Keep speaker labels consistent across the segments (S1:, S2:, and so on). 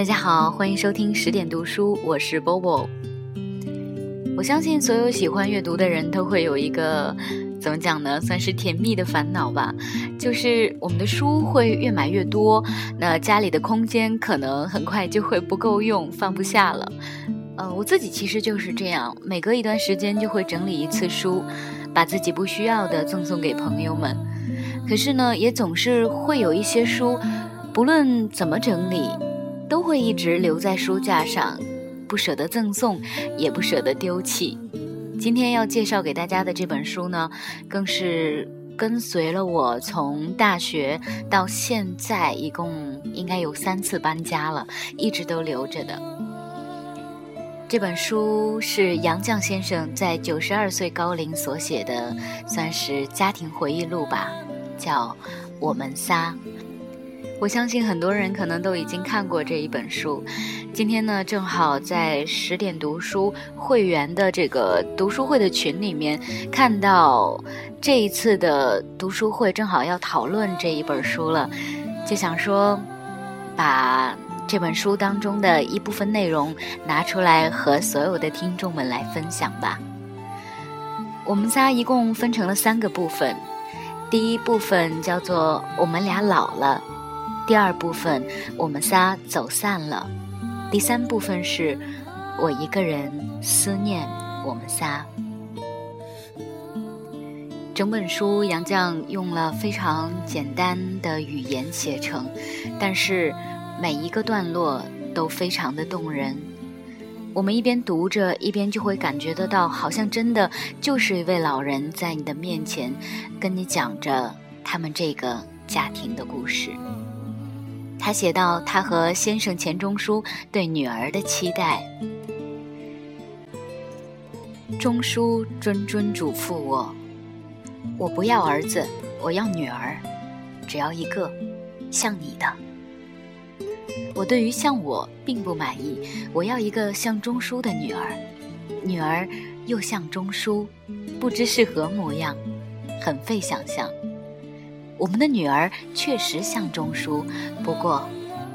S1: 大家好，欢迎收听十点读书，我是 Bobo。我相信所有喜欢阅读的人都会有一个怎么讲呢，算是甜蜜的烦恼吧，就是我们的书会越买越多，那家里的空间可能很快就会不够用，放不下了。呃，我自己其实就是这样，每隔一段时间就会整理一次书，把自己不需要的赠送给朋友们。可是呢，也总是会有一些书，不论怎么整理。都会一直留在书架上，不舍得赠送，也不舍得丢弃。今天要介绍给大家的这本书呢，更是跟随了我从大学到现在，一共应该有三次搬家了，一直都留着的。这本书是杨绛先生在九十二岁高龄所写的，算是家庭回忆录吧，叫《我们仨》。我相信很多人可能都已经看过这一本书。今天呢，正好在十点读书会员的这个读书会的群里面，看到这一次的读书会正好要讨论这一本书了，就想说，把这本书当中的一部分内容拿出来和所有的听众们来分享吧。我们仨一共分成了三个部分，第一部分叫做“我们俩老了”。第二部分，我们仨走散了；第三部分是我一个人思念我们仨。整本书杨绛用了非常简单的语言写成，但是每一个段落都非常的动人。我们一边读着，一边就会感觉得到，好像真的就是一位老人在你的面前，跟你讲着他们这个家庭的故事。他写到：“他和先生钱钟书对女儿的期待。钟书谆谆嘱咐我：我不要儿子，我要女儿，只要一个，像你的。我对于像我并不满意，我要一个像钟书的女儿，女儿又像钟书，不知是何模样，很费想象。”我们的女儿确实像钟书，不过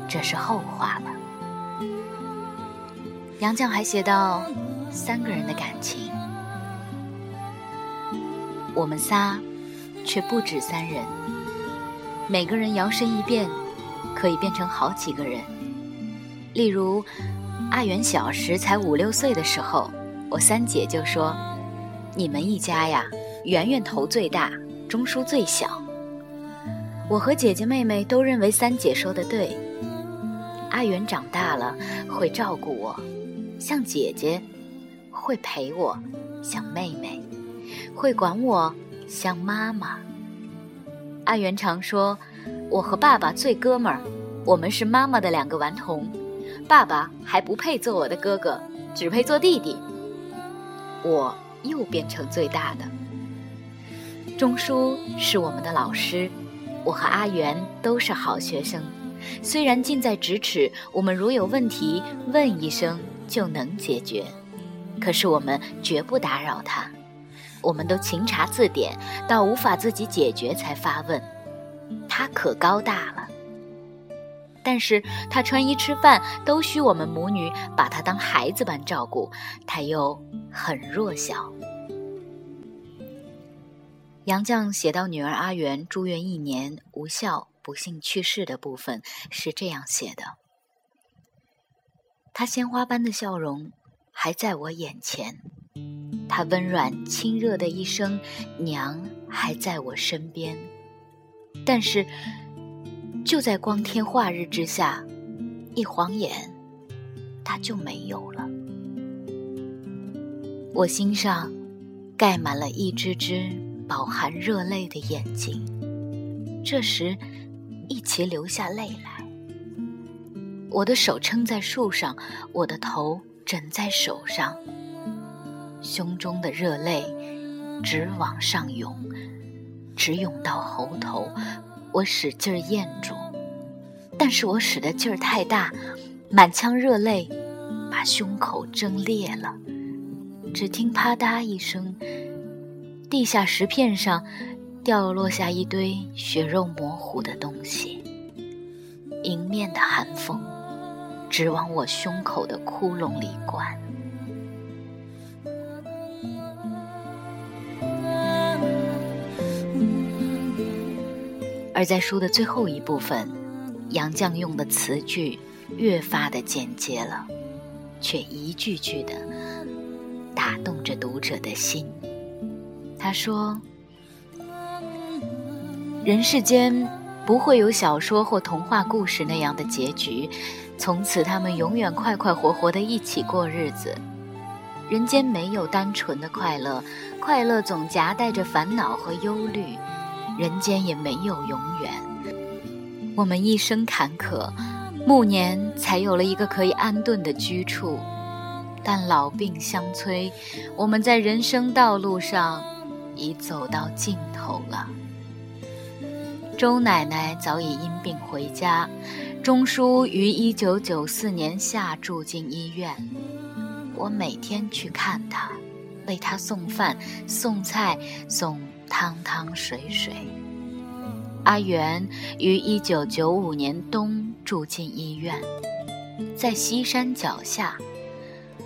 S1: 这是后话了。杨绛还写到三个人的感情，我们仨却不止三人，每个人摇身一变，可以变成好几个人。例如，阿元小时才五六岁的时候，我三姐就说：“你们一家呀，圆圆头最大，钟书最小。”我和姐姐妹妹都认为三姐说的对。阿元长大了会照顾我，像姐姐；会陪我，像妹妹；会管我，像妈妈。阿元常说：“我和爸爸最哥们儿，我们是妈妈的两个顽童，爸爸还不配做我的哥哥，只配做弟弟。”我又变成最大的。钟书是我们的老师。我和阿元都是好学生，虽然近在咫尺，我们如有问题问一声就能解决，可是我们绝不打扰他。我们都勤查字典，到无法自己解决才发问。他可高大了，但是他穿衣吃饭都需我们母女把他当孩子般照顾，他又很弱小。杨绛写到女儿阿元住院一年无效不幸去世的部分是这样写的：她鲜花般的笑容还在我眼前，她温软亲热的一声“娘”还在我身边，但是就在光天化日之下，一晃眼，她就没有了。我心上盖满了一只只。饱含热泪的眼睛，这时一起流下泪来。我的手撑在树上，我的头枕在手上，胸中的热泪直往上涌，直涌到喉头。我使劲儿咽住，但是我使的劲儿太大，满腔热泪把胸口蒸裂了。只听啪嗒一声。地下石片上掉落下一堆血肉模糊的东西，迎面的寒风直往我胸口的窟窿里灌。而在书的最后一部分，杨绛用的词句越发的简洁了，却一句句的打动着读者的心。他说：“人世间不会有小说或童话故事那样的结局，从此他们永远快快活活的一起过日子。人间没有单纯的快乐，快乐总夹带着烦恼和忧虑。”人间也没有永远，我们一生坎坷，暮年才有了一个可以安顿的居处。但老病相催，我们在人生道路上已走到尽头了。周奶奶早已因病回家，钟叔于一九九四年夏住进医院。我每天去看他，为他送饭、送菜、送。汤汤水水。阿元于一九九五年冬住进医院，在西山脚下。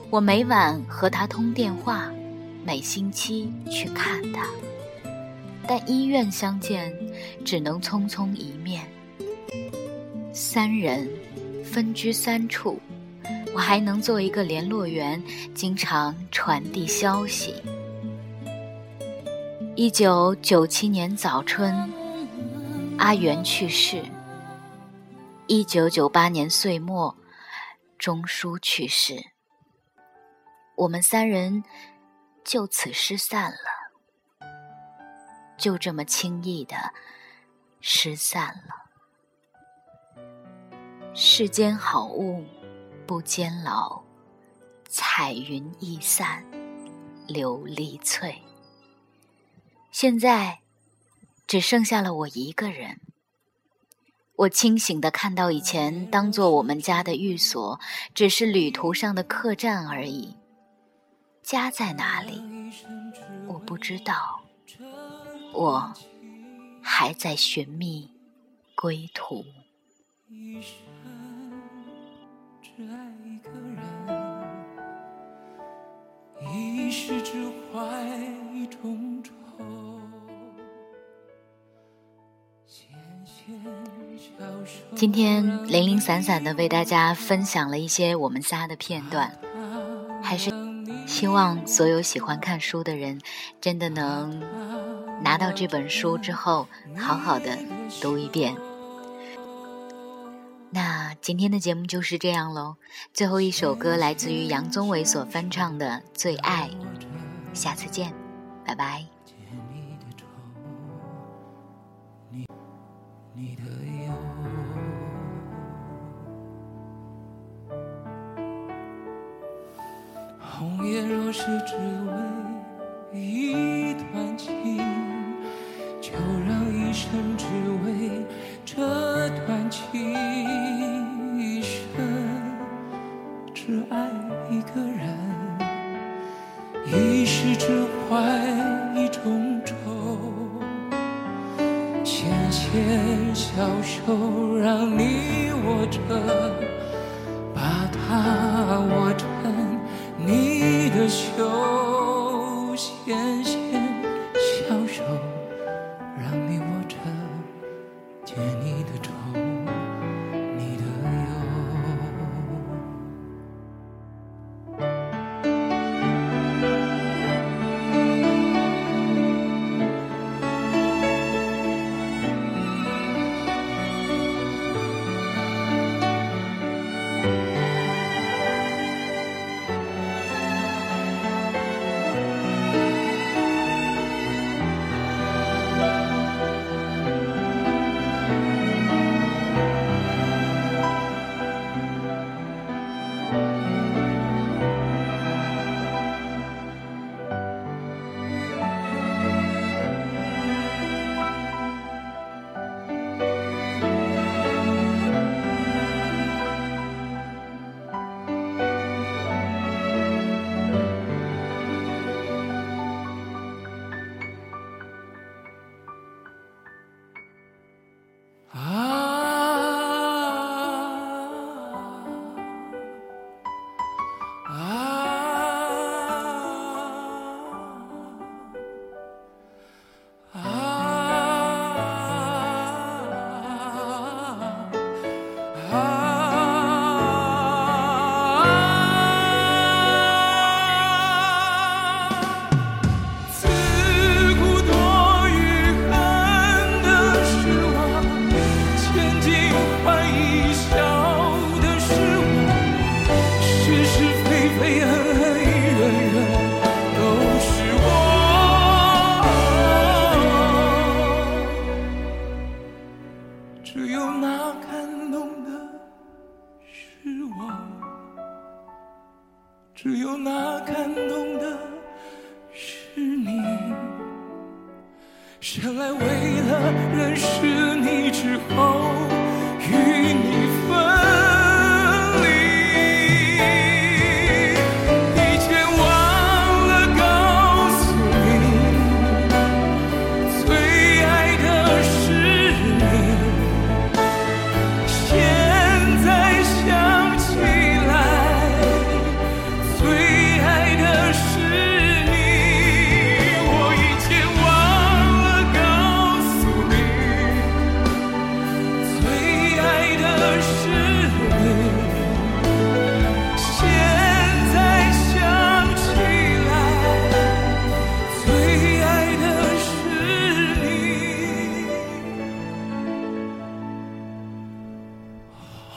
S1: 我每晚和他通电话，每星期去看他。但医院相见，只能匆匆一面。三人分居三处，我还能做一个联络员，经常传递消息。一九九七年早春，阿元去世。一九九八年岁末，钟书去世。我们三人就此失散了，就这么轻易的失散了。世间好物不坚牢，彩云易散琉璃脆。现在，只剩下了我一个人。我清醒的看到，以前当做我们家的寓所，只是旅途上的客栈而已。家在哪里？我不知道。我还在寻觅归途。一世只怀一种愁。今天零零散散的为大家分享了一些我们仨的片段，还是希望所有喜欢看书的人，真的能拿到这本书之后，好好的读一遍。那今天的节目就是这样喽，最后一首歌来自于杨宗纬所翻唱的《最爱》，下次见，拜拜。红颜若是只为一段情，就让一生只为这段情，一生只爱一个人，一世只怀一种愁，纤纤小手让你握着，把它握着。的
S2: 袖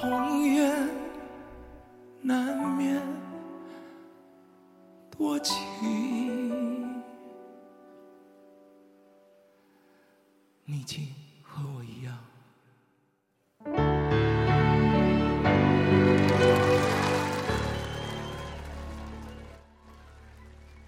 S2: 红颜难免多情。